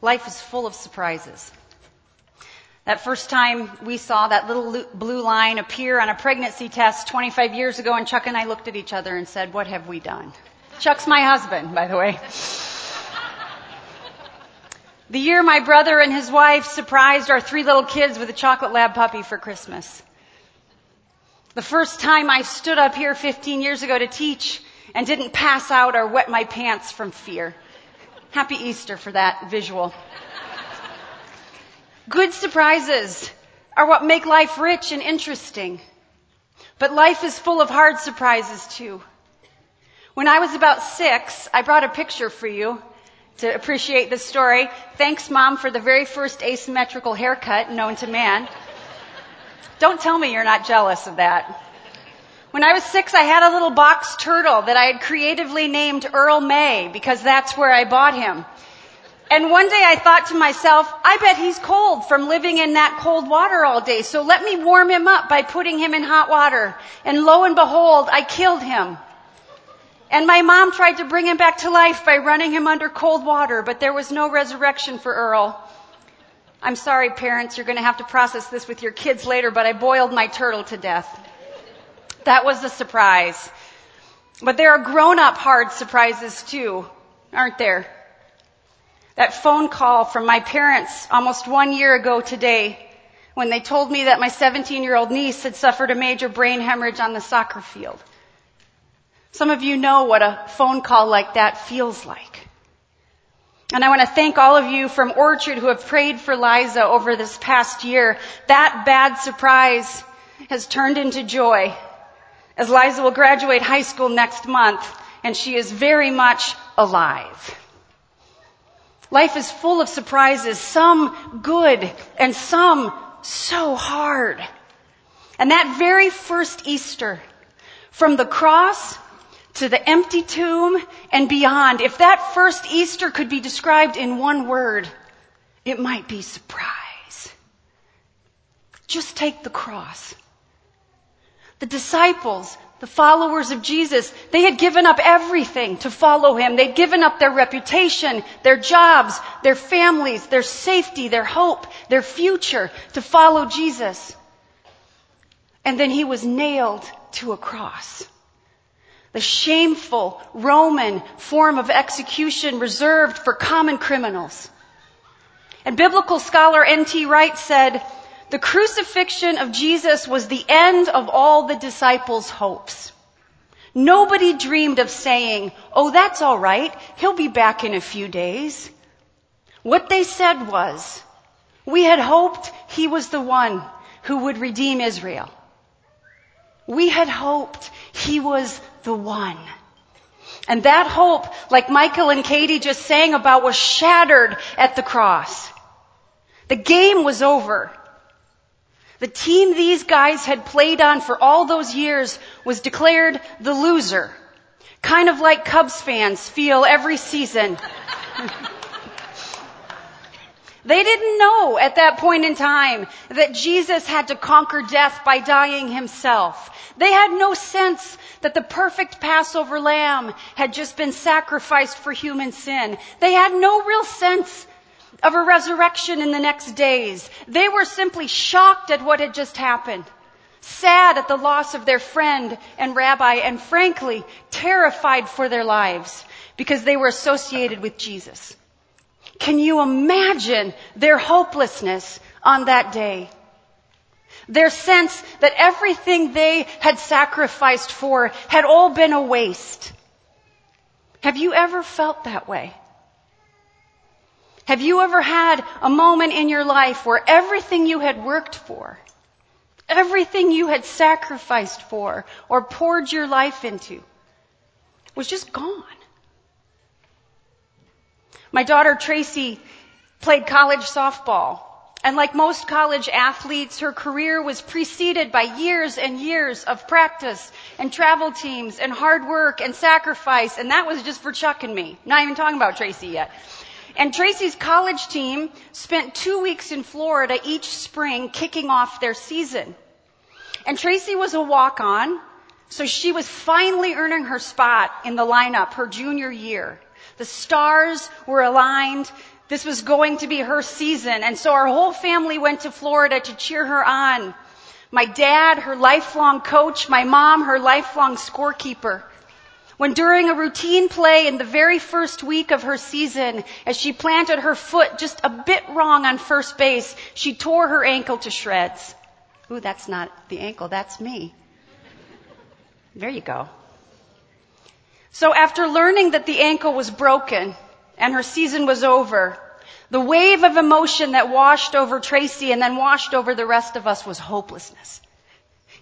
Life is full of surprises. That first time we saw that little blue line appear on a pregnancy test 25 years ago, and Chuck and I looked at each other and said, What have we done? Chuck's my husband, by the way. The year my brother and his wife surprised our three little kids with a chocolate lab puppy for Christmas. The first time I stood up here 15 years ago to teach and didn't pass out or wet my pants from fear. Happy Easter for that visual. Good surprises are what make life rich and interesting. But life is full of hard surprises too. When I was about six, I brought a picture for you to appreciate this story. Thanks, Mom, for the very first asymmetrical haircut known to man. Don't tell me you're not jealous of that. When I was six, I had a little box turtle that I had creatively named Earl May because that's where I bought him. And one day I thought to myself, I bet he's cold from living in that cold water all day, so let me warm him up by putting him in hot water. And lo and behold, I killed him. And my mom tried to bring him back to life by running him under cold water, but there was no resurrection for Earl. I'm sorry, parents, you're going to have to process this with your kids later, but I boiled my turtle to death. That was a surprise. But there are grown up hard surprises too, aren't there? That phone call from my parents almost one year ago today when they told me that my 17 year old niece had suffered a major brain hemorrhage on the soccer field. Some of you know what a phone call like that feels like. And I want to thank all of you from Orchard who have prayed for Liza over this past year. That bad surprise has turned into joy as Liza will graduate high school next month and she is very much alive. Life is full of surprises, some good and some so hard. And that very first Easter, from the cross to the empty tomb and beyond. If that first Easter could be described in one word, it might be surprise. Just take the cross. The disciples, the followers of Jesus, they had given up everything to follow him. They'd given up their reputation, their jobs, their families, their safety, their hope, their future to follow Jesus. And then he was nailed to a cross the shameful Roman form of execution reserved for common criminals. And biblical scholar N.T. Wright said, the crucifixion of Jesus was the end of all the disciples' hopes. Nobody dreamed of saying, oh, that's all right. He'll be back in a few days. What they said was, we had hoped he was the one who would redeem Israel. We had hoped he was the one. And that hope, like Michael and Katie just sang about, was shattered at the cross. The game was over. The team these guys had played on for all those years was declared the loser. Kind of like Cubs fans feel every season. They didn't know at that point in time that Jesus had to conquer death by dying himself. They had no sense that the perfect Passover lamb had just been sacrificed for human sin. They had no real sense of a resurrection in the next days. They were simply shocked at what had just happened, sad at the loss of their friend and rabbi, and frankly, terrified for their lives because they were associated with Jesus. Can you imagine their hopelessness on that day? Their sense that everything they had sacrificed for had all been a waste. Have you ever felt that way? Have you ever had a moment in your life where everything you had worked for, everything you had sacrificed for or poured your life into was just gone? My daughter Tracy played college softball. And like most college athletes, her career was preceded by years and years of practice and travel teams and hard work and sacrifice. And that was just for Chuck and me. Not even talking about Tracy yet. And Tracy's college team spent two weeks in Florida each spring kicking off their season. And Tracy was a walk-on, so she was finally earning her spot in the lineup her junior year. The stars were aligned. This was going to be her season. And so our whole family went to Florida to cheer her on. My dad, her lifelong coach, my mom, her lifelong scorekeeper. When during a routine play in the very first week of her season, as she planted her foot just a bit wrong on first base, she tore her ankle to shreds. Ooh, that's not the ankle, that's me. There you go. So after learning that the ankle was broken and her season was over, the wave of emotion that washed over Tracy and then washed over the rest of us was hopelessness.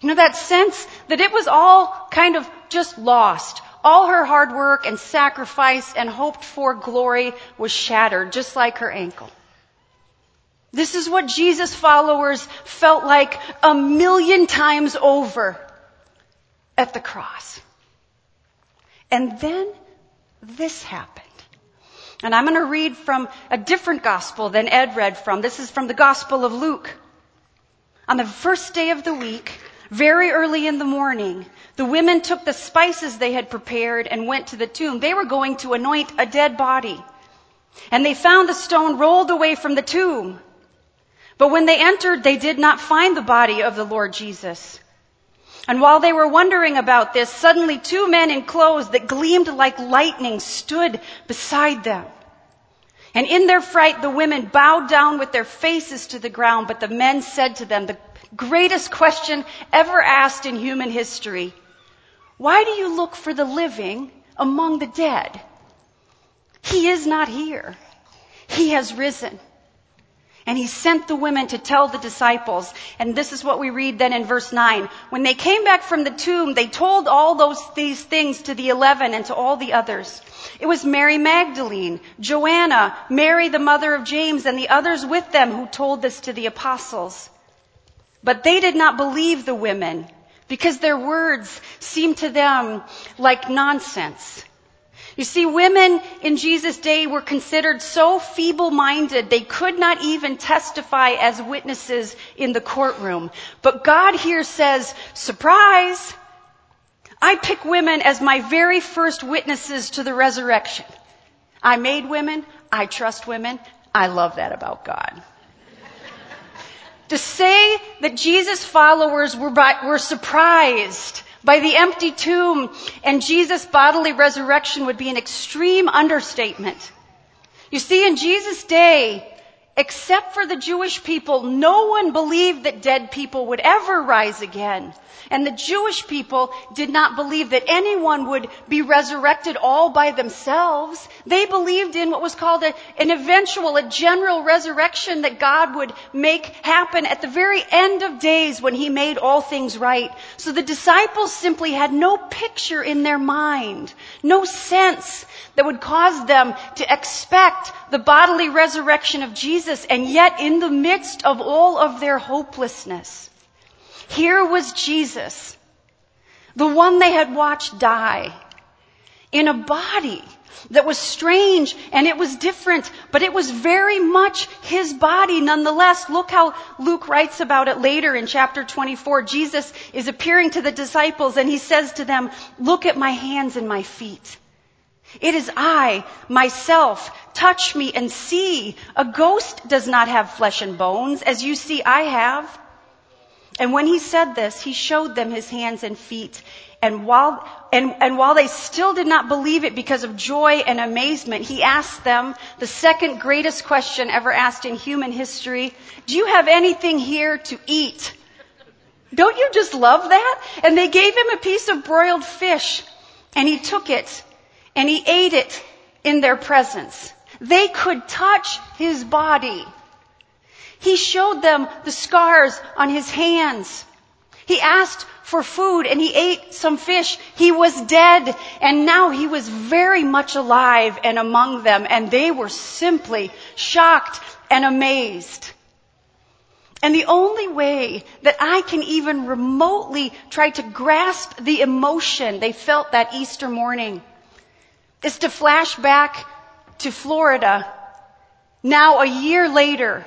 You know, that sense that it was all kind of just lost. All her hard work and sacrifice and hoped for glory was shattered, just like her ankle. This is what Jesus followers felt like a million times over at the cross. And then this happened. And I'm going to read from a different gospel than Ed read from. This is from the Gospel of Luke. On the first day of the week, very early in the morning, the women took the spices they had prepared and went to the tomb. They were going to anoint a dead body. And they found the stone rolled away from the tomb. But when they entered, they did not find the body of the Lord Jesus. And while they were wondering about this, suddenly two men in clothes that gleamed like lightning stood beside them. And in their fright, the women bowed down with their faces to the ground, but the men said to them the greatest question ever asked in human history. Why do you look for the living among the dead? He is not here. He has risen. And he sent the women to tell the disciples. And this is what we read then in verse 9. When they came back from the tomb, they told all those, these things to the eleven and to all the others. It was Mary Magdalene, Joanna, Mary the mother of James, and the others with them who told this to the apostles. But they did not believe the women because their words seemed to them like nonsense. You see, women in Jesus' day were considered so feeble-minded they could not even testify as witnesses in the courtroom. But God here says, surprise! I pick women as my very first witnesses to the resurrection. I made women. I trust women. I love that about God. To say that Jesus' followers were, by, were surprised by the empty tomb and Jesus' bodily resurrection would be an extreme understatement. You see, in Jesus' day, except for the Jewish people, no one believed that dead people would ever rise again. And the Jewish people did not believe that anyone would be resurrected all by themselves. They believed in what was called a, an eventual, a general resurrection that God would make happen at the very end of days when He made all things right. So the disciples simply had no picture in their mind, no sense that would cause them to expect the bodily resurrection of Jesus. And yet in the midst of all of their hopelessness, here was Jesus, the one they had watched die, in a body that was strange and it was different, but it was very much his body nonetheless. Look how Luke writes about it later in chapter 24. Jesus is appearing to the disciples and he says to them, look at my hands and my feet. It is I, myself. Touch me and see. A ghost does not have flesh and bones, as you see I have. And when he said this, he showed them his hands and feet. And while, and, and while they still did not believe it because of joy and amazement, he asked them the second greatest question ever asked in human history. Do you have anything here to eat? Don't you just love that? And they gave him a piece of broiled fish and he took it and he ate it in their presence. They could touch his body. He showed them the scars on his hands. He asked for food and he ate some fish. He was dead and now he was very much alive and among them and they were simply shocked and amazed. And the only way that I can even remotely try to grasp the emotion they felt that Easter morning is to flash back to Florida now a year later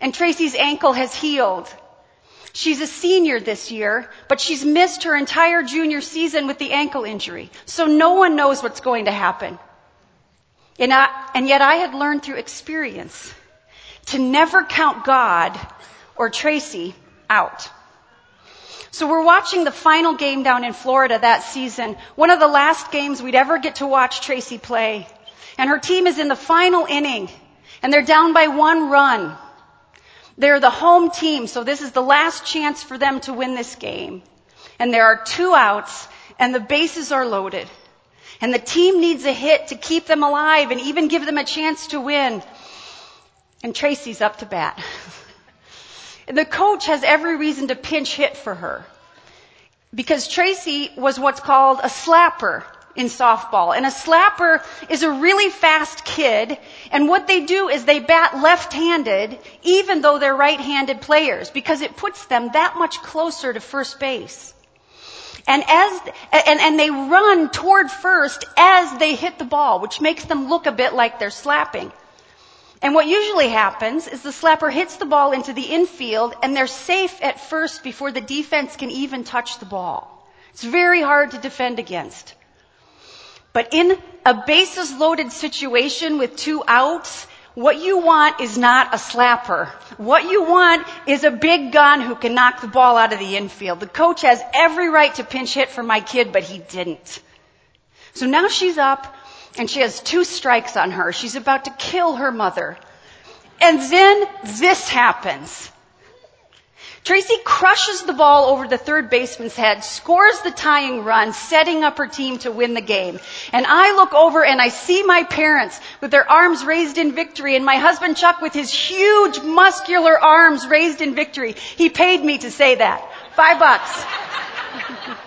and Tracy's ankle has healed. She's a senior this year, but she's missed her entire junior season with the ankle injury. So no one knows what's going to happen. And, I, and yet I had learned through experience to never count God or Tracy out. So we're watching the final game down in Florida that season, one of the last games we'd ever get to watch Tracy play. And her team is in the final inning, and they're down by one run. They're the home team, so this is the last chance for them to win this game. And there are two outs, and the bases are loaded. And the team needs a hit to keep them alive and even give them a chance to win. And Tracy's up to bat. the coach has every reason to pinch hit for her. Because Tracy was what's called a slapper in softball. And a slapper is a really fast kid. And what they do is they bat left-handed, even though they're right-handed players, because it puts them that much closer to first base. And as, and, and they run toward first as they hit the ball, which makes them look a bit like they're slapping. And what usually happens is the slapper hits the ball into the infield and they're safe at first before the defense can even touch the ball. It's very hard to defend against. But in a bases loaded situation with two outs, what you want is not a slapper. What you want is a big gun who can knock the ball out of the infield. The coach has every right to pinch hit for my kid, but he didn't. So now she's up and she has two strikes on her. She's about to kill her mother. And then this happens. Tracy crushes the ball over the third baseman's head, scores the tying run, setting up her team to win the game. And I look over and I see my parents with their arms raised in victory and my husband Chuck with his huge muscular arms raised in victory. He paid me to say that. Five bucks.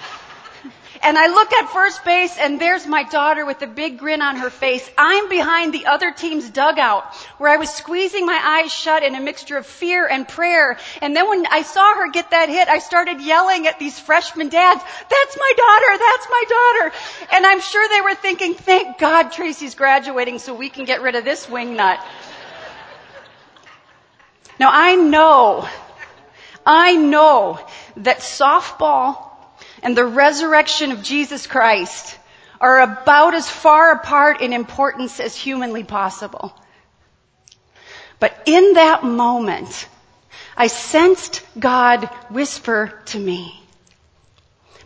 And I look at first base and there's my daughter with a big grin on her face. I'm behind the other team's dugout where I was squeezing my eyes shut in a mixture of fear and prayer. And then when I saw her get that hit, I started yelling at these freshman dads, that's my daughter, that's my daughter. And I'm sure they were thinking, thank God Tracy's graduating so we can get rid of this wingnut. Now I know, I know that softball and the resurrection of Jesus Christ are about as far apart in importance as humanly possible. But in that moment, I sensed God whisper to me,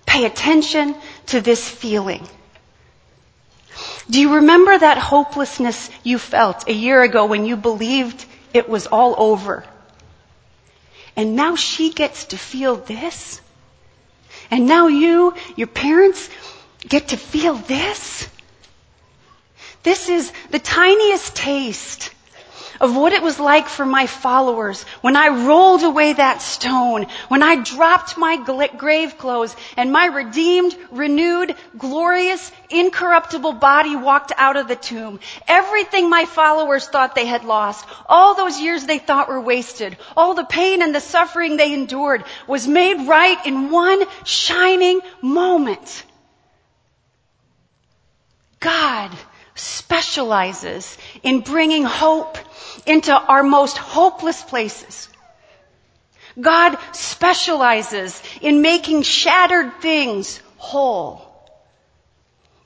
pay attention to this feeling. Do you remember that hopelessness you felt a year ago when you believed it was all over? And now she gets to feel this? And now you, your parents, get to feel this. This is the tiniest taste of what it was like for my followers when I rolled away that stone, when I dropped my grave clothes and my redeemed, renewed, glorious, incorruptible body walked out of the tomb. Everything my followers thought they had lost, all those years they thought were wasted, all the pain and the suffering they endured was made right in one shining moment. God specializes in bringing hope into our most hopeless places. God specializes in making shattered things whole.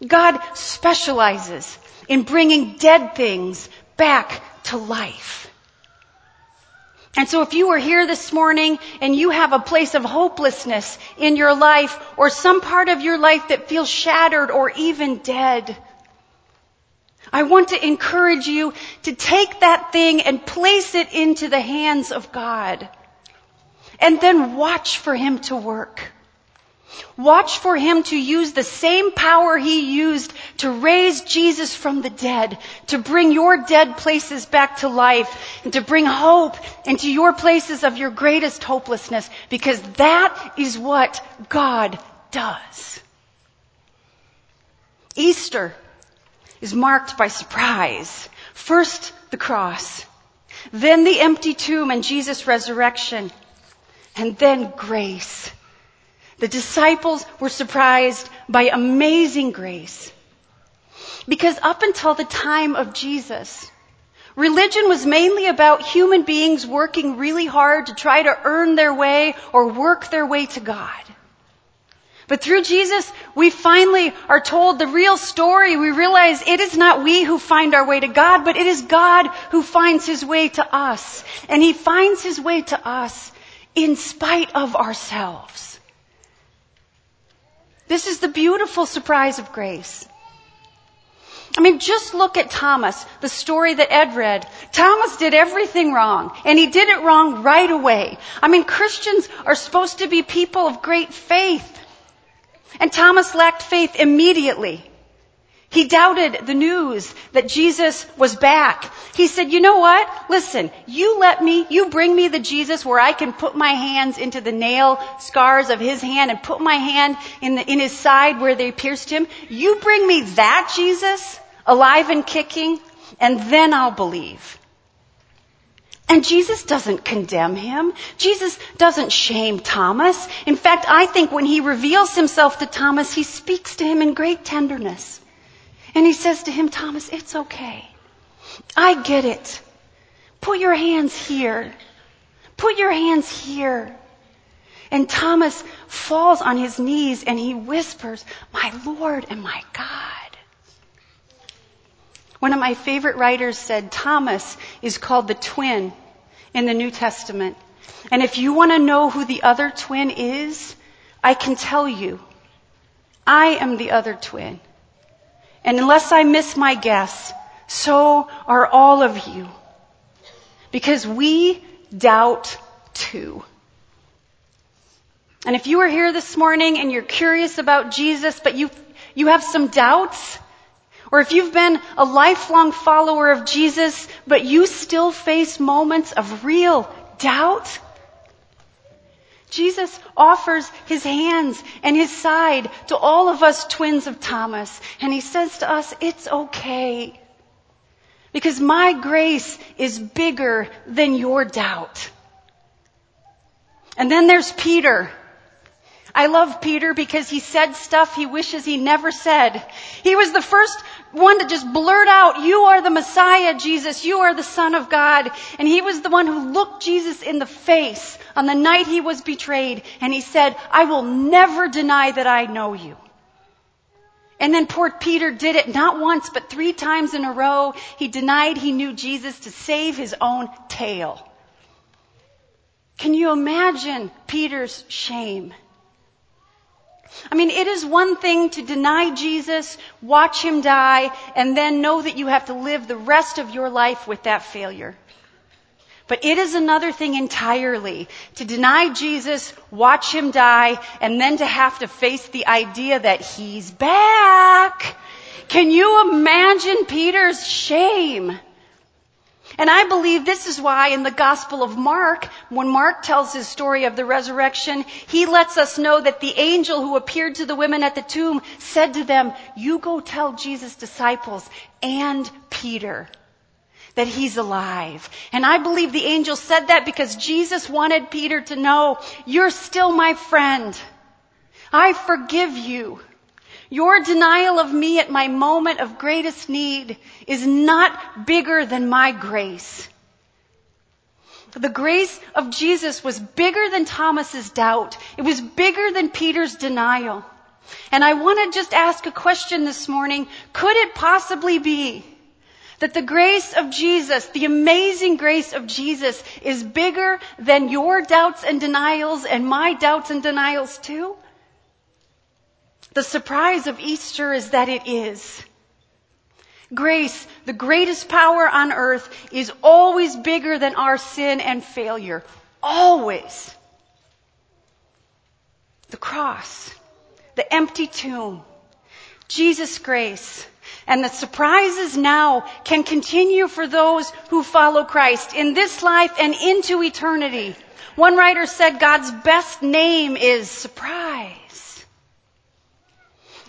God specializes in bringing dead things back to life. And so if you are here this morning and you have a place of hopelessness in your life or some part of your life that feels shattered or even dead, I want to encourage you to take that thing and place it into the hands of God. And then watch for Him to work. Watch for him to use the same power he used to raise Jesus from the dead, to bring your dead places back to life, and to bring hope into your places of your greatest hopelessness, because that is what God does. Easter is marked by surprise. First, the cross, then the empty tomb and Jesus' resurrection, and then grace. The disciples were surprised by amazing grace. Because up until the time of Jesus, religion was mainly about human beings working really hard to try to earn their way or work their way to God. But through Jesus, we finally are told the real story. We realize it is not we who find our way to God, but it is God who finds his way to us. And he finds his way to us in spite of ourselves. This is the beautiful surprise of grace. I mean, just look at Thomas, the story that Ed read. Thomas did everything wrong, and he did it wrong right away. I mean, Christians are supposed to be people of great faith. And Thomas lacked faith immediately. He doubted the news that Jesus was back. He said, you know what? Listen, you let me, you bring me the Jesus where I can put my hands into the nail scars of his hand and put my hand in, the, in his side where they pierced him. You bring me that Jesus, alive and kicking, and then I'll believe. And Jesus doesn't condemn him. Jesus doesn't shame Thomas. In fact, I think when he reveals himself to Thomas, he speaks to him in great tenderness. And he says to him, Thomas, it's okay. I get it. Put your hands here. Put your hands here. And Thomas falls on his knees and he whispers, my Lord and my God. One of my favorite writers said Thomas is called the twin in the New Testament. And if you want to know who the other twin is, I can tell you. I am the other twin. And unless I miss my guess, so are all of you. Because we doubt too. And if you are here this morning and you're curious about Jesus, but you, you have some doubts, or if you've been a lifelong follower of Jesus, but you still face moments of real doubt, Jesus offers his hands and his side to all of us twins of Thomas. And he says to us, it's okay. Because my grace is bigger than your doubt. And then there's Peter. I love Peter because he said stuff he wishes he never said. He was the first one to just blurt out, you are the Messiah, Jesus. You are the Son of God. And he was the one who looked Jesus in the face on the night he was betrayed. And he said, I will never deny that I know you. And then poor Peter did it not once, but three times in a row. He denied he knew Jesus to save his own tail. Can you imagine Peter's shame? I mean, it is one thing to deny Jesus, watch him die, and then know that you have to live the rest of your life with that failure. But it is another thing entirely to deny Jesus, watch him die, and then to have to face the idea that he's back. Can you imagine Peter's shame? And I believe this is why in the Gospel of Mark, when Mark tells his story of the resurrection, he lets us know that the angel who appeared to the women at the tomb said to them, you go tell Jesus' disciples and Peter that he's alive. And I believe the angel said that because Jesus wanted Peter to know, you're still my friend. I forgive you. Your denial of me at my moment of greatest need is not bigger than my grace. The grace of Jesus was bigger than Thomas's doubt. It was bigger than Peter's denial. And I want to just ask a question this morning. Could it possibly be that the grace of Jesus, the amazing grace of Jesus is bigger than your doubts and denials and my doubts and denials too? The surprise of Easter is that it is. Grace, the greatest power on earth, is always bigger than our sin and failure. Always. The cross, the empty tomb, Jesus' grace, and the surprises now can continue for those who follow Christ in this life and into eternity. One writer said God's best name is surprise.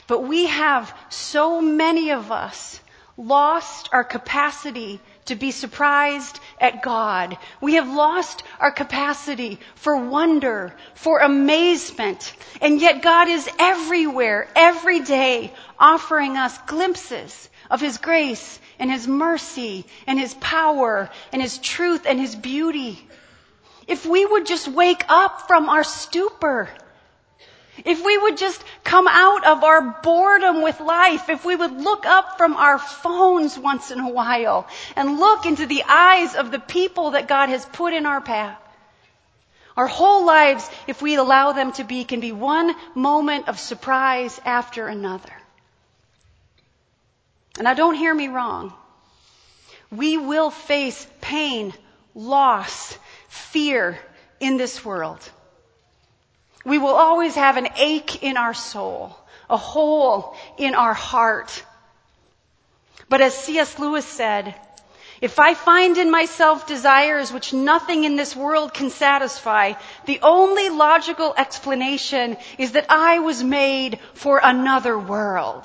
But we have so many of us lost our capacity to be surprised at God. We have lost our capacity for wonder, for amazement. And yet God is everywhere, every day, offering us glimpses of His grace and His mercy and His power and His truth and His beauty. If we would just wake up from our stupor If we would just come out of our boredom with life, if we would look up from our phones once in a while and look into the eyes of the people that God has put in our path. Our whole lives, if we allow them to be, can be one moment of surprise after another. And now don't hear me wrong. We will face pain, loss, fear in this world. We will always have an ache in our soul, a hole in our heart. But as C.S. Lewis said, if I find in myself desires which nothing in this world can satisfy, the only logical explanation is that I was made for another world.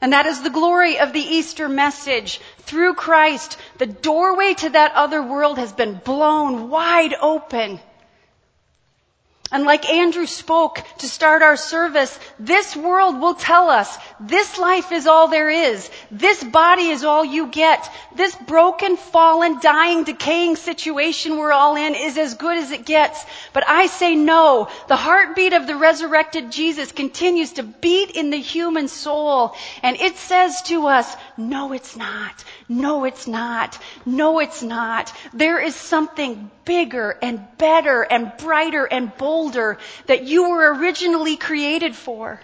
And that is the glory of the Easter message. Through Christ, the doorway to that other world has been blown wide open. And like Andrew spoke to start our service, this world will tell us this life is all there is. This body is all you get. This broken, fallen, dying, decaying situation we're all in is as good as it gets. But I say no. The heartbeat of the resurrected Jesus continues to beat in the human soul. And it says to us, no, it's not. No, it's not. No, it's not. There is something bigger and better and brighter and bolder that you were originally created for.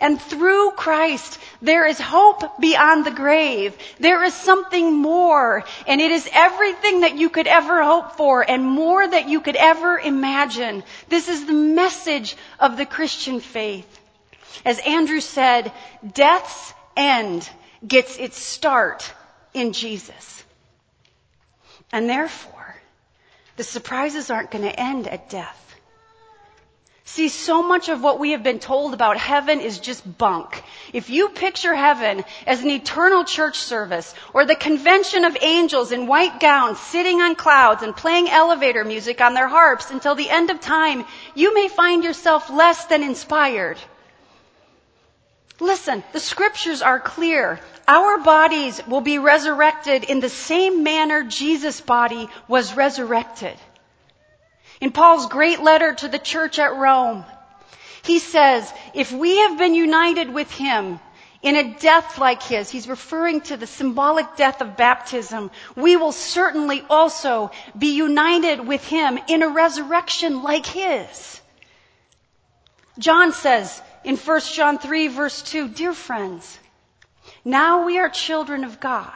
And through Christ, there is hope beyond the grave. There is something more, and it is everything that you could ever hope for and more that you could ever imagine. This is the message of the Christian faith. As Andrew said, death's end gets its start in Jesus. And therefore, the surprises aren't going to end at death. See, so much of what we have been told about heaven is just bunk. If you picture heaven as an eternal church service or the convention of angels in white gowns sitting on clouds and playing elevator music on their harps until the end of time, you may find yourself less than inspired. Listen, the scriptures are clear. Our bodies will be resurrected in the same manner Jesus' body was resurrected. In Paul's great letter to the church at Rome, he says, if we have been united with him in a death like his, he's referring to the symbolic death of baptism, we will certainly also be united with him in a resurrection like his. John says in 1 John 3 verse 2, dear friends, now we are children of God,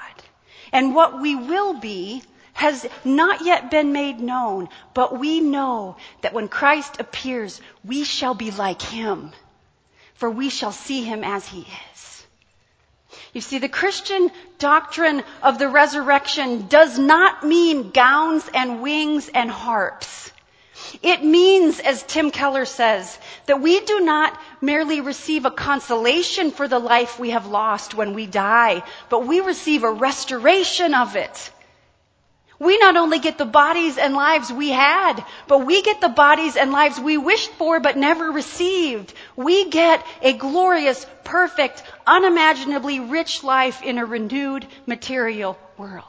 and what we will be has not yet been made known, but we know that when Christ appears, we shall be like him, for we shall see him as he is. You see, the Christian doctrine of the resurrection does not mean gowns and wings and harps. It means, as Tim Keller says, that we do not merely receive a consolation for the life we have lost when we die, but we receive a restoration of it. We not only get the bodies and lives we had, but we get the bodies and lives we wished for but never received. We get a glorious, perfect, unimaginably rich life in a renewed material world.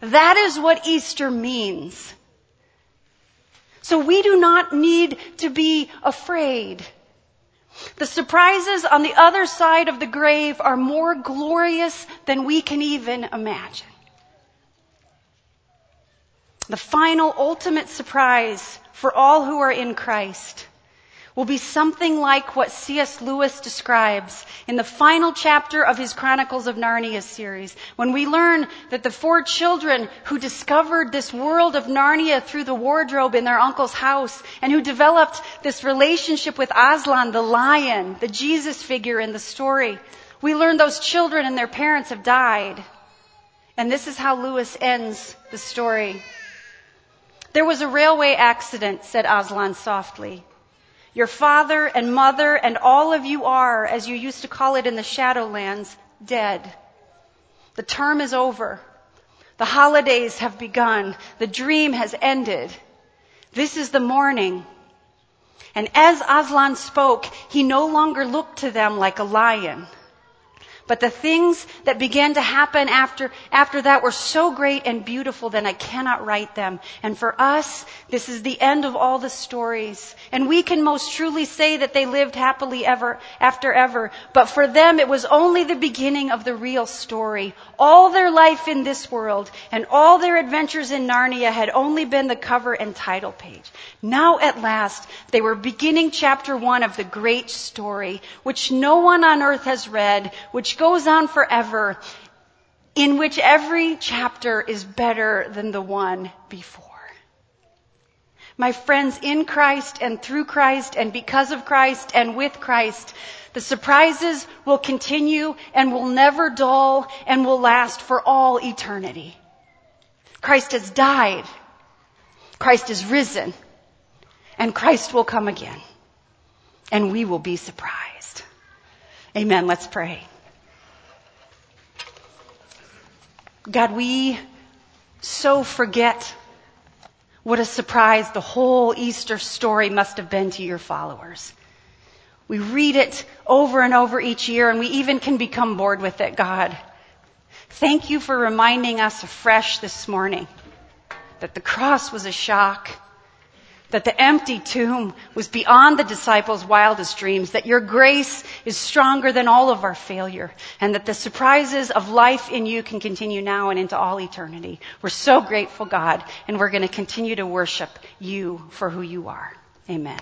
That is what Easter means. So we do not need to be afraid. The surprises on the other side of the grave are more glorious than we can even imagine. The final ultimate surprise for all who are in Christ will be something like what C.S. Lewis describes in the final chapter of his Chronicles of Narnia series, when we learn that the four children who discovered this world of Narnia through the wardrobe in their uncle's house and who developed this relationship with Aslan, the lion, the Jesus figure in the story, we learn those children and their parents have died. And this is how Lewis ends the story. There was a railway accident, said Aslan softly. Your father and mother and all of you are, as you used to call it in the Shadowlands, dead. The term is over. The holidays have begun. The dream has ended. This is the morning. And as Aslan spoke, he no longer looked to them like a lion, But the things that began to happen after, after that were so great and beautiful that I cannot write them. And for us, this is the end of all the stories. And we can most truly say that they lived happily ever after ever. But for them, it was only the beginning of the real story. All their life in this world and all their adventures in Narnia had only been the cover and title page. Now at last, they were beginning chapter one of the great story, which no one on earth has read, which goes on forever, in which every chapter is better than the one before. My friends, in Christ and through Christ and because of Christ and with Christ, the surprises will continue and will never dull and will last for all eternity. Christ has died. Christ is risen. And Christ will come again. And we will be surprised. Amen. Let's pray. God, we so forget what a surprise the whole Easter story must have been to your followers. We read it over and over each year and we even can become bored with it, God. Thank you for reminding us afresh this morning that the cross was a shock that the empty tomb was beyond the disciples' wildest dreams, that your grace is stronger than all of our failure, and that the surprises of life in you can continue now and into all eternity. We're so grateful, God, and we're going to continue to worship you for who you are. Amen.